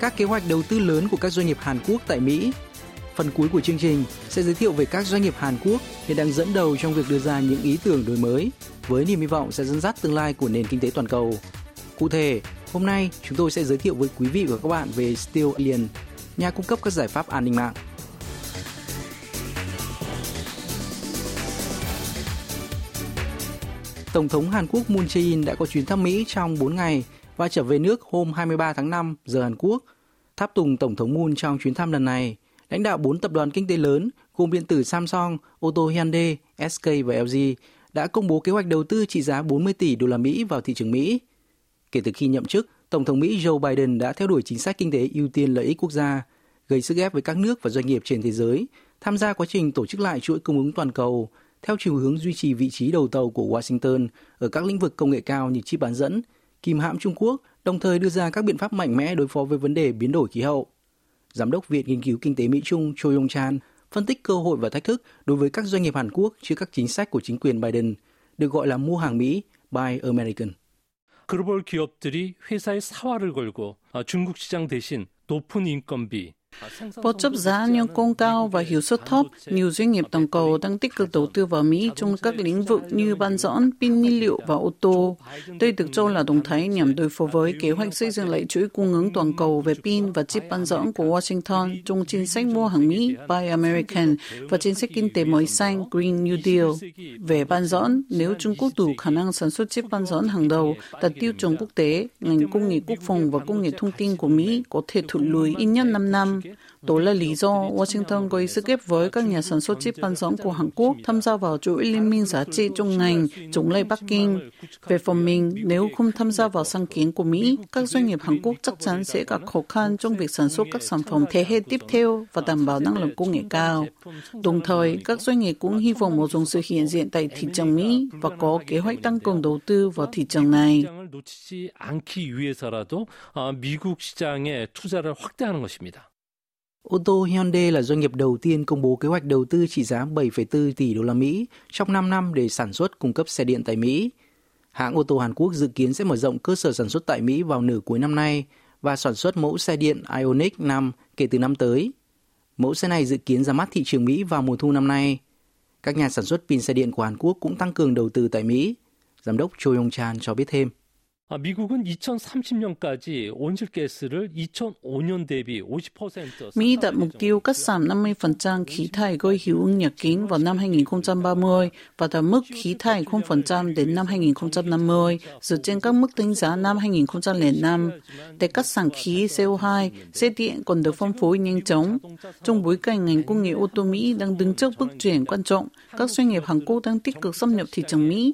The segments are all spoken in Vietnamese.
các kế hoạch đầu tư lớn của các doanh nghiệp Hàn Quốc tại Mỹ. Phần cuối của chương trình sẽ giới thiệu về các doanh nghiệp Hàn Quốc hiện đang dẫn đầu trong việc đưa ra những ý tưởng đổi mới với niềm hy vọng sẽ dẫn dắt tương lai của nền kinh tế toàn cầu. Cụ thể, hôm nay chúng tôi sẽ giới thiệu với quý vị và các bạn về Steel Alien, nhà cung cấp các giải pháp an ninh mạng. Tổng thống Hàn Quốc Moon Jae-in đã có chuyến thăm Mỹ trong 4 ngày và trở về nước hôm 23 tháng 5 giờ Hàn Quốc. Tháp tùng Tổng thống Moon trong chuyến thăm lần này, lãnh đạo 4 tập đoàn kinh tế lớn gồm điện tử Samsung, ô tô Hyundai, SK và LG đã công bố kế hoạch đầu tư trị giá 40 tỷ đô la Mỹ vào thị trường Mỹ. Kể từ khi nhậm chức, Tổng thống Mỹ Joe Biden đã theo đuổi chính sách kinh tế ưu tiên lợi ích quốc gia, gây sức ép với các nước và doanh nghiệp trên thế giới, tham gia quá trình tổ chức lại chuỗi cung ứng toàn cầu theo chiều hướng duy trì vị trí đầu tàu của Washington ở các lĩnh vực công nghệ cao như chip bán dẫn, kìm hãm Trung Quốc, đồng thời đưa ra các biện pháp mạnh mẽ đối phó với vấn đề biến đổi khí hậu. Giám đốc Viện Nghiên cứu Kinh tế Mỹ Trung Cho Yong Chan phân tích cơ hội và thách thức đối với các doanh nghiệp Hàn Quốc trước các chính sách của chính quyền Biden, được gọi là mua hàng Mỹ, Buy American. 글로벌 기업들이 회사에 사활을 걸고 중국 시장 대신 높은 인건비, Bất chấp giá nhân công cao và hiệu suất thấp, nhiều doanh nghiệp toàn cầu đang tích cực đầu tư vào Mỹ trong các lĩnh vực như bán dẫn, pin nhiên liệu và ô tô. Đây được cho là động thái nhằm đối phó với kế hoạch xây dựng lại chuỗi cung ứng toàn cầu về pin và chip bán dẫn của Washington trong chính sách mua hàng Mỹ Buy American và chính sách kinh tế mới xanh Green New Deal. Về bán dẫn, nếu Trung Quốc đủ khả năng sản xuất chip bán dẫn hàng đầu đạt tiêu chuẩn quốc tế, ngành công nghệ quốc phòng và công nghệ thông tin của Mỹ có thể thụt lùi ít nhất 5 năm. Đó là lý do Washington gây sức ép với các nhà sản xuất chip bán dẫn của Hàn Quốc tham gia vào chuỗi liên minh giá trị trong ngành chống lại Bắc Kinh. Về phần mình, nếu không tham gia vào sáng kiến của Mỹ, các doanh nghiệp Hàn Quốc chắc chắn sẽ gặp khó khăn trong việc sản xuất các sản phẩm thế hệ tiếp theo và đảm bảo năng lượng công nghệ cao. Đồng thời, các doanh nghiệp cũng hy vọng mở rộng sự hiện diện tại thị trường Mỹ và có kế hoạch tăng cường đầu tư vào thị trường này. 놓치지 않기 위해서라도 미국 시장에 투자를 확대하는 것입니다. Ô tô Hyundai là doanh nghiệp đầu tiên công bố kế hoạch đầu tư trị giá 7,4 tỷ đô la Mỹ trong 5 năm để sản xuất cung cấp xe điện tại Mỹ. Hãng ô tô Hàn Quốc dự kiến sẽ mở rộng cơ sở sản xuất tại Mỹ vào nửa cuối năm nay và sản xuất mẫu xe điện Ioniq 5 kể từ năm tới. Mẫu xe này dự kiến ra mắt thị trường Mỹ vào mùa thu năm nay. Các nhà sản xuất pin xe điện của Hàn Quốc cũng tăng cường đầu tư tại Mỹ. Giám đốc Cho Yong Chan cho biết thêm. 미국은 2030년까지 온실가스를 2005년 대비 50% Mỹ đặt mục tiêu cắt giảm 50% khí thải gây hiệu ứng nhà kính vào năm 2030 và đạt mức khí thải 0% đến năm 2050 dựa trên các mức tính giá năm 2005. Để cắt giảm khí CO2, xe điện còn được phân phối nhanh chóng. Trong bối cảnh ngành công nghệ ô tô Mỹ đang đứng trước bước chuyển quan trọng, các doanh nghiệp Hàn Quốc đang tích cực xâm nhập thị trường Mỹ.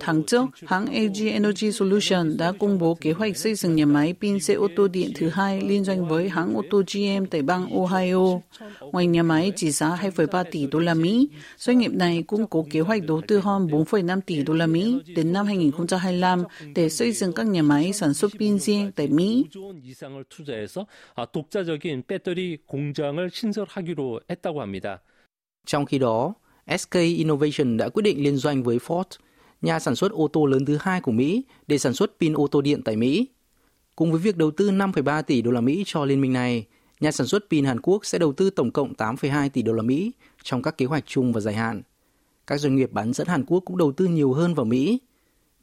Tháng trước, hãng LG Energy Sản đã công bố kế hoạch xây dựng nhà máy pin xe ô tô điện thứ hai liên doanh với hãng ô tô GM tại bang Ohio. Ngoài nhà máy trị giá 2,3 tỷ đô la Mỹ, doanh nghiệp này cũng có kế hoạch đầu tư hơn 4,5 tỷ đô la Mỹ đến năm 2025 để xây dựng các nhà máy sản xuất pin riêng tại Mỹ. Trong khi đó, SK Innovation đã quyết định liên doanh với Ford nhà sản xuất ô tô lớn thứ hai của Mỹ, để sản xuất pin ô tô điện tại Mỹ. Cùng với việc đầu tư 5,3 tỷ đô la Mỹ cho liên minh này, nhà sản xuất pin Hàn Quốc sẽ đầu tư tổng cộng 8,2 tỷ đô la Mỹ trong các kế hoạch chung và dài hạn. Các doanh nghiệp bán dẫn Hàn Quốc cũng đầu tư nhiều hơn vào Mỹ.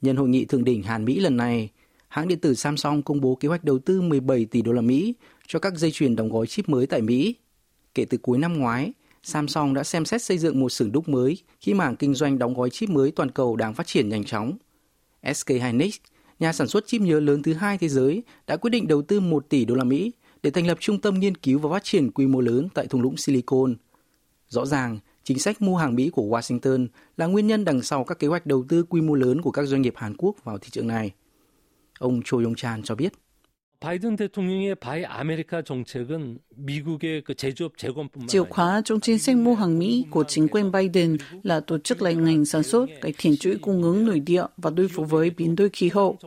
Nhân hội nghị thượng đỉnh Hàn Mỹ lần này, hãng điện tử Samsung công bố kế hoạch đầu tư 17 tỷ đô la Mỹ cho các dây chuyền đóng gói chip mới tại Mỹ. Kể từ cuối năm ngoái, Samsung đã xem xét xây dựng một xưởng đúc mới khi mảng kinh doanh đóng gói chip mới toàn cầu đang phát triển nhanh chóng. SK Hynix, nhà sản xuất chip nhớ lớn thứ hai thế giới, đã quyết định đầu tư 1 tỷ đô la Mỹ để thành lập trung tâm nghiên cứu và phát triển quy mô lớn tại thung lũng Silicon. Rõ ràng, chính sách mua hàng Mỹ của Washington là nguyên nhân đằng sau các kế hoạch đầu tư quy mô lớn của các doanh nghiệp Hàn Quốc vào thị trường này. Ông Cho Yong Chan cho biết. Chìa khóa trong chính sách mua hàng Mỹ của chính quyền Biden là tổ chức lại ngành sản xuất, cải thiện chuỗi cung ứng nội địa và đối phó với biến đổi khí hậu.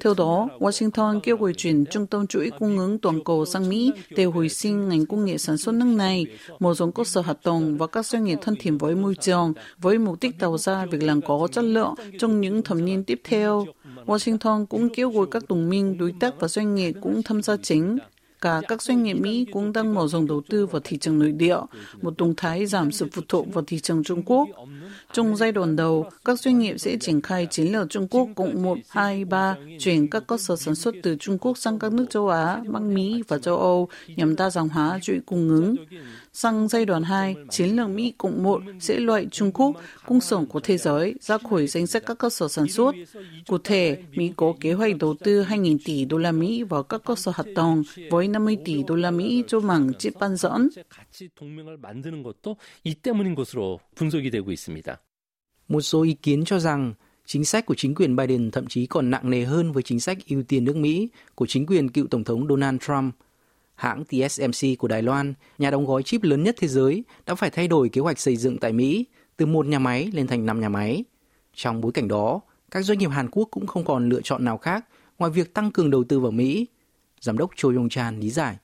Theo đó, Washington kêu gọi chuyển trung tâm chuỗi cung ứng toàn cầu sang Mỹ để hồi sinh ngành công nghệ sản xuất nước này, mở rộng cơ sở hạ tầng và các doanh nghiệp thân thiện với môi trường, với mục đích tạo ra việc làm có chất lượng trong những thập niên tiếp theo. Washington cũng kêu gọi các đồng minh, đối tác và doanh nghiệp cũng tham gia chính. Cả các doanh nghiệp Mỹ cũng đang mở rộng đầu tư vào thị trường nội địa, một động thái giảm sự phụ thuộc vào thị trường Trung Quốc. Trong giai đoạn đầu, các doanh nghiệp sẽ triển khai chiến lược Trung Quốc cộng 1, 2, 3, chuyển các cơ sở sản xuất từ Trung Quốc sang các nước châu Á, Bắc Mỹ và châu Âu nhằm đa dạng hóa chuỗi cung ứng sang giai đoạn 2, chiến lược Mỹ Cộng 1 sẽ loại Trung Quốc, cung sổng của thế giới, ra khỏi danh sách các cơ sở sản xuất. Cụ thể, Mỹ có kế hoạch đầu tư 2.000 tỷ đô la Mỹ vào các cơ sở hạt tầng với 50 tỷ đô la Mỹ cho mảng chip bán dẫn. Một số ý kiến cho rằng chính sách của chính quyền Biden thậm chí còn nặng nề hơn với chính sách ưu tiên nước Mỹ của chính quyền cựu Tổng thống Donald Trump – Hãng TSMC của Đài Loan, nhà đóng gói chip lớn nhất thế giới, đã phải thay đổi kế hoạch xây dựng tại Mỹ từ một nhà máy lên thành năm nhà máy. Trong bối cảnh đó, các doanh nghiệp Hàn Quốc cũng không còn lựa chọn nào khác ngoài việc tăng cường đầu tư vào Mỹ. Giám đốc Cho Yong Chan lý giải.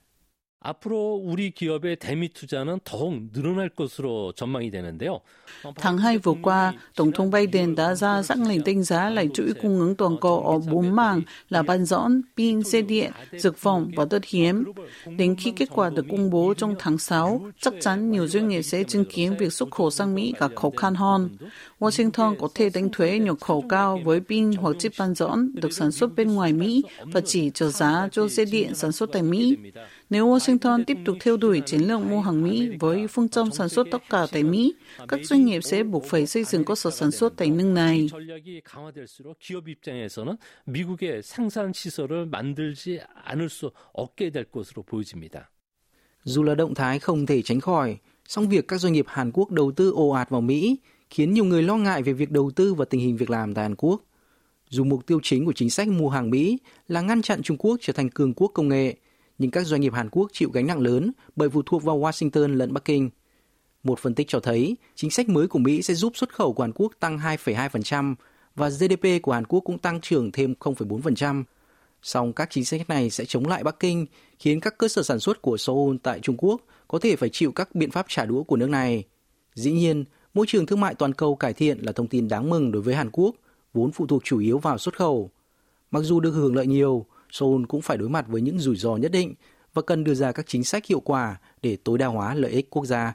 Tháng 2 vừa qua, Tổng thống Biden đã ra sắc lệnh đánh giá lại chuỗi cung ứng toàn cầu ở bốn mảng là bán dẫn, pin, xe điện, dược phẩm và đất hiếm. Đến khi kết quả được công bố trong tháng 6, chắc chắn nhiều doanh nghiệp sẽ chứng kiến việc xuất khẩu sang Mỹ gặp khó khăn hơn. Washington có thể đánh thuế nhập khẩu cao với pin hoặc chip bán dẫn được sản xuất bên ngoài Mỹ và chỉ trợ giá cho xe điện sản xuất tại Mỹ. Nếu Washington tiếp tục theo đuổi chiến lược mua hàng Mỹ với phương châm sản xuất tất cả tại Mỹ, các doanh nghiệp sẽ buộc phải xây dựng cơ sở sản xuất tại nước này. Dù là động thái không thể tránh khỏi, song việc các doanh nghiệp Hàn Quốc đầu tư ồ ạt vào Mỹ khiến nhiều người lo ngại về việc đầu tư và tình hình việc làm tại Hàn Quốc. Dù mục tiêu chính của chính sách mua hàng Mỹ là ngăn chặn Trung Quốc trở thành cường quốc công nghệ, nhưng các doanh nghiệp Hàn Quốc chịu gánh nặng lớn bởi phụ thuộc vào Washington lẫn Bắc Kinh. Một phân tích cho thấy, chính sách mới của Mỹ sẽ giúp xuất khẩu của Hàn Quốc tăng 2,2% và GDP của Hàn Quốc cũng tăng trưởng thêm 0,4%. Song các chính sách này sẽ chống lại Bắc Kinh, khiến các cơ sở sản xuất của Seoul tại Trung Quốc có thể phải chịu các biện pháp trả đũa của nước này. Dĩ nhiên, môi trường thương mại toàn cầu cải thiện là thông tin đáng mừng đối với Hàn Quốc, vốn phụ thuộc chủ yếu vào xuất khẩu. Mặc dù được hưởng lợi nhiều, Seoul cũng phải đối mặt với những rủi ro nhất định và cần đưa ra các chính sách hiệu quả để tối đa hóa lợi ích quốc gia.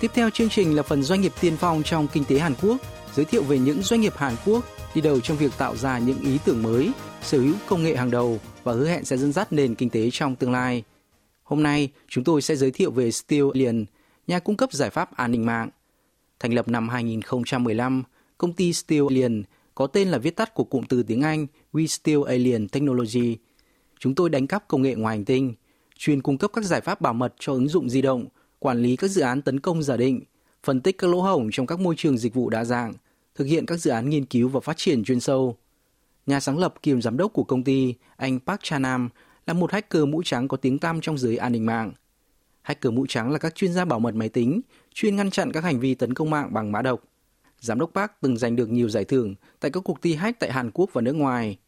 Tiếp theo chương trình là phần doanh nghiệp tiên phong trong kinh tế Hàn Quốc, giới thiệu về những doanh nghiệp Hàn Quốc đi đầu trong việc tạo ra những ý tưởng mới, sở hữu công nghệ hàng đầu và hứa hẹn sẽ dẫn dắt nền kinh tế trong tương lai. Hôm nay, chúng tôi sẽ giới thiệu về Steel Alien, nhà cung cấp giải pháp an ninh mạng. Thành lập năm 2015, công ty Steel Alien có tên là viết tắt của cụm từ tiếng Anh We Steel Alien Technology. Chúng tôi đánh cắp công nghệ ngoài hành tinh, chuyên cung cấp các giải pháp bảo mật cho ứng dụng di động, quản lý các dự án tấn công giả định, phân tích các lỗ hổng trong các môi trường dịch vụ đa dạng, thực hiện các dự án nghiên cứu và phát triển chuyên sâu. Nhà sáng lập kiêm giám đốc của công ty, anh Park Chanam, là một hacker mũ trắng có tiếng tăm trong giới an ninh mạng. Hacker mũ trắng là các chuyên gia bảo mật máy tính, chuyên ngăn chặn các hành vi tấn công mạng bằng mã độc. Giám đốc Park từng giành được nhiều giải thưởng tại các cuộc thi hack tại Hàn Quốc và nước ngoài.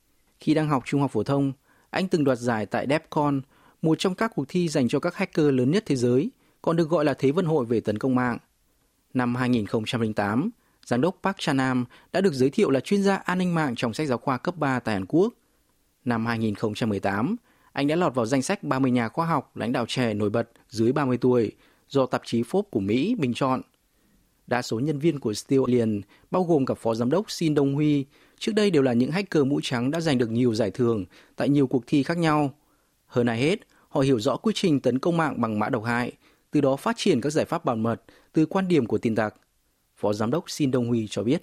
Khi đang học trung học phổ thông, anh từng đoạt giải tại DEFCON, một trong các cuộc thi dành cho các hacker lớn nhất thế giới, còn được gọi là Thế vận hội về tấn công mạng. Năm 2008, giám đốc Park Chanam đã được giới thiệu là chuyên gia an ninh mạng trong sách giáo khoa cấp 3 tại Hàn Quốc. Năm 2018, anh đã lọt vào danh sách 30 nhà khoa học lãnh đạo trẻ nổi bật dưới 30 tuổi do tạp chí Forbes của Mỹ bình chọn. Đa số nhân viên của Steel Alien, bao gồm cả phó giám đốc Shin Dong Huy, trước đây đều là những hacker mũ trắng đã giành được nhiều giải thưởng tại nhiều cuộc thi khác nhau. Hơn ai hết, họ hiểu rõ quy trình tấn công mạng bằng mã độc hại, từ đó phát triển các giải pháp bảo mật từ quan điểm của tin tặc. Phó giám đốc Shin Dong Huy cho biết.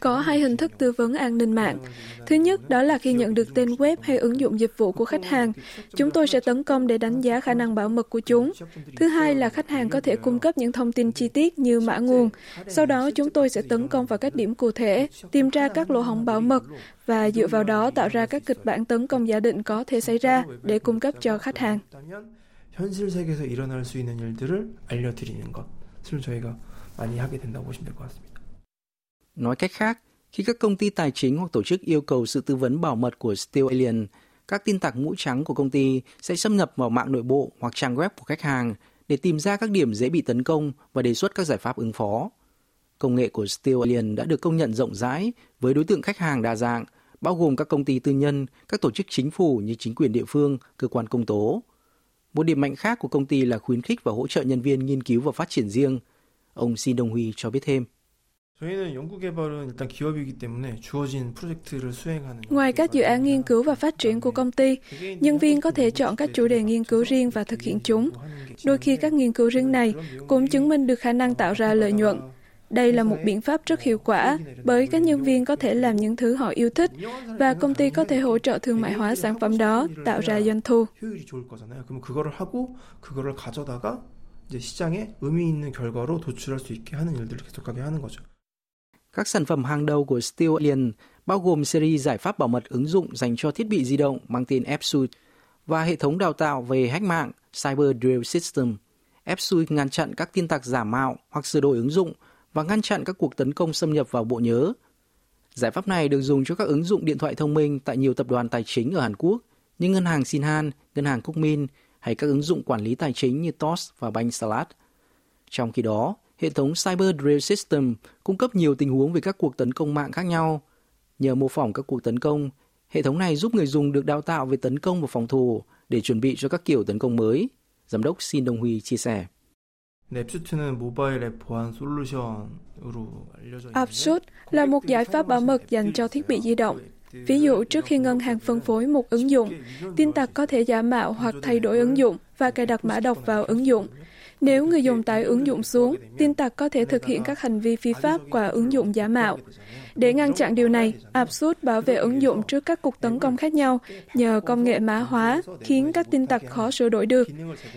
Có hai hình thức tư vấn an ninh mạng. Thứ nhất đó là khi nhận được tên web hay ứng dụng dịch vụ của khách hàng, chúng tôi sẽ tấn công để đánh giá khả năng bảo mật của chúng. Thứ hai là khách hàng có thể cung cấp những thông tin chi tiết như mã nguồn. Sau đó chúng tôi sẽ tấn công vào các điểm cụ thể, tìm ra các lỗ hổng bảo mật và dựa vào đó tạo ra các kịch bản tấn công giả định có thể xảy ra để cung cấp cho khách hàng. 현실 세계에서 일어날 수 있는 일들을 알려드리는 것 을 저희가 많이 하게 된다고 보시면 될것 같습니다. Nói cách khác, khi các công ty tài chính hoặc tổ chức yêu cầu sự tư vấn bảo mật của Steel Alien, các tin tặc mũ trắng của công ty sẽ xâm nhập vào mạng nội bộ hoặc trang web của khách hàng để tìm ra các điểm dễ bị tấn công và đề xuất các giải pháp ứng phó. Công nghệ của Steel Alien đã được công nhận rộng rãi với đối tượng khách hàng đa dạng, bao gồm các công ty tư nhân, các tổ chức chính phủ như chính quyền địa phương, cơ quan công tố, một điểm mạnh khác của công ty là khuyến khích và hỗ trợ nhân viên nghiên cứu và phát triển riêng. Ông Xin Đông Huy cho biết thêm. Ngoài các dự án nghiên cứu và phát triển của công ty, nhân viên có thể chọn các chủ đề nghiên cứu riêng và thực hiện chúng. Đôi khi các nghiên cứu riêng này cũng chứng minh được khả năng tạo ra lợi nhuận, đây là một biện pháp rất hiệu quả bởi các nhân viên có thể làm những thứ họ yêu thích và công ty có thể hỗ trợ thương mại hóa sản phẩm đó, tạo ra doanh thu. Các sản phẩm hàng đầu của Steel Alien bao gồm series giải pháp bảo mật ứng dụng dành cho thiết bị di động mang tên AppSuite và hệ thống đào tạo về hack mạng Cyber Drill System. AppSuite ngăn chặn các tin tặc giả mạo hoặc sửa đổi ứng dụng và ngăn chặn các cuộc tấn công xâm nhập vào bộ nhớ. Giải pháp này được dùng cho các ứng dụng điện thoại thông minh tại nhiều tập đoàn tài chính ở Hàn Quốc như ngân hàng Shinhan, ngân hàng Quốc hay các ứng dụng quản lý tài chính như TOS và Bank Salad. Trong khi đó, hệ thống Cyber Drill System cung cấp nhiều tình huống về các cuộc tấn công mạng khác nhau. Nhờ mô phỏng các cuộc tấn công, hệ thống này giúp người dùng được đào tạo về tấn công và phòng thủ để chuẩn bị cho các kiểu tấn công mới. Giám đốc Xin Đông Huy chia sẻ. 앱슈트는 모바일 앱 보안 솔루션으로 알려져 있는데 là một giải pháp bảo mật dành cho thiết bị di động. Ví dụ, trước khi ngân hàng phân phối một ứng dụng, tin tặc có thể giả mạo hoặc thay đổi ứng dụng và cài đặt mã độc vào ứng dụng. nếu người dùng tải ứng dụng xuống, tin tặc có thể thực hiện các hành vi phi pháp qua ứng dụng giả mạo. Để ngăn chặn điều này, Absut bảo vệ ứng dụng trước các cuộc tấn công khác nhau nhờ công nghệ mã hóa, khiến các tin tặc khó sửa đổi được.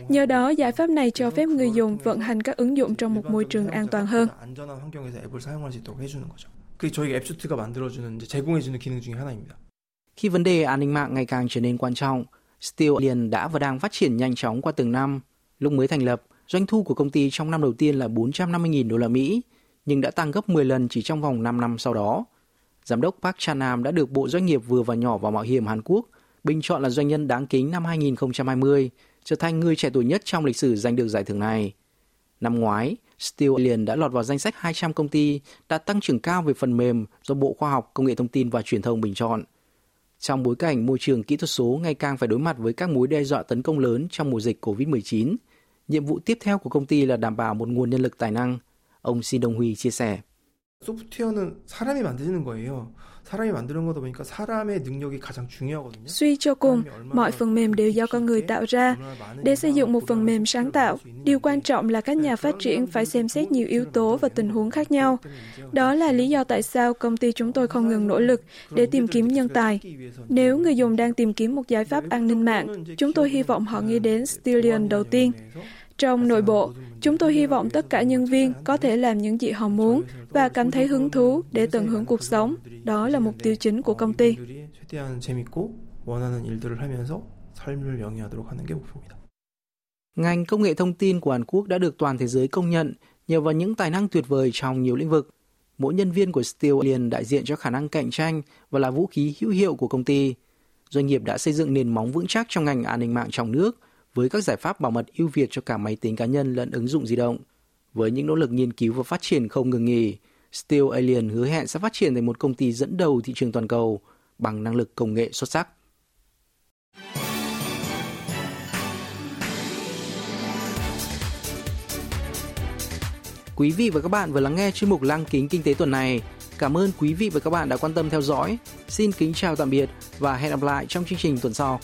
Nhờ đó, giải pháp này cho phép người dùng vận hành các ứng dụng trong một môi trường an toàn hơn. Khi vấn đề an ninh mạng ngày càng trở nên quan trọng, Steel liền đã và đang phát triển nhanh chóng qua từng năm. Lúc mới thành lập, doanh thu của công ty trong năm đầu tiên là 450.000 đô la Mỹ, nhưng đã tăng gấp 10 lần chỉ trong vòng 5 năm sau đó. Giám đốc Park Chan-nam đã được Bộ Doanh nghiệp vừa và nhỏ và mạo hiểm Hàn Quốc bình chọn là doanh nhân đáng kính năm 2020, trở thành người trẻ tuổi nhất trong lịch sử giành được giải thưởng này. Năm ngoái, Steel Alien đã lọt vào danh sách 200 công ty đạt tăng trưởng cao về phần mềm do Bộ Khoa học, Công nghệ Thông tin và Truyền thông bình chọn. Trong bối cảnh môi trường kỹ thuật số ngày càng phải đối mặt với các mối đe dọa tấn công lớn trong mùa dịch COVID-19, nhiệm vụ tiếp theo của công ty là đảm bảo một nguồn nhân lực tài năng – Ông Xin Đông Huy chia sẻ. 소프트웨어는 사람이 만드는 거예요. 사람이 만드는 거다 보니까 사람의 능력이 가장 중요하거든요. Suy cho cùng, mọi phần mềm đều do con người tạo ra. Để xây dựng một phần mềm sáng tạo, điều quan trọng là các nhà phát triển phải xem xét nhiều yếu tố và tình huống khác nhau. Đó là lý do tại sao công ty chúng tôi không ngừng nỗ lực để tìm kiếm nhân tài. Nếu người dùng đang tìm kiếm một giải pháp an ninh mạng, chúng tôi hy vọng họ nghĩ đến Stellion đầu tiên. Trong nội bộ, chúng tôi hy vọng tất cả nhân viên có thể làm những gì họ muốn và cảm thấy hứng thú để tận hưởng cuộc sống. Đó là mục tiêu chính của công ty. Ngành công nghệ thông tin của Hàn Quốc đã được toàn thế giới công nhận nhờ vào những tài năng tuyệt vời trong nhiều lĩnh vực. Mỗi nhân viên của Steel liền đại diện cho khả năng cạnh tranh và là vũ khí hữu hiệu của công ty. Doanh nghiệp đã xây dựng nền móng vững chắc trong ngành an ninh mạng trong nước – với các giải pháp bảo mật ưu việt cho cả máy tính cá nhân lẫn ứng dụng di động. Với những nỗ lực nghiên cứu và phát triển không ngừng nghỉ, Steel Alien hứa hẹn sẽ phát triển thành một công ty dẫn đầu thị trường toàn cầu bằng năng lực công nghệ xuất sắc. Quý vị và các bạn vừa lắng nghe chuyên mục Lăng kính kinh tế tuần này. Cảm ơn quý vị và các bạn đã quan tâm theo dõi. Xin kính chào tạm biệt và hẹn gặp lại trong chương trình tuần sau.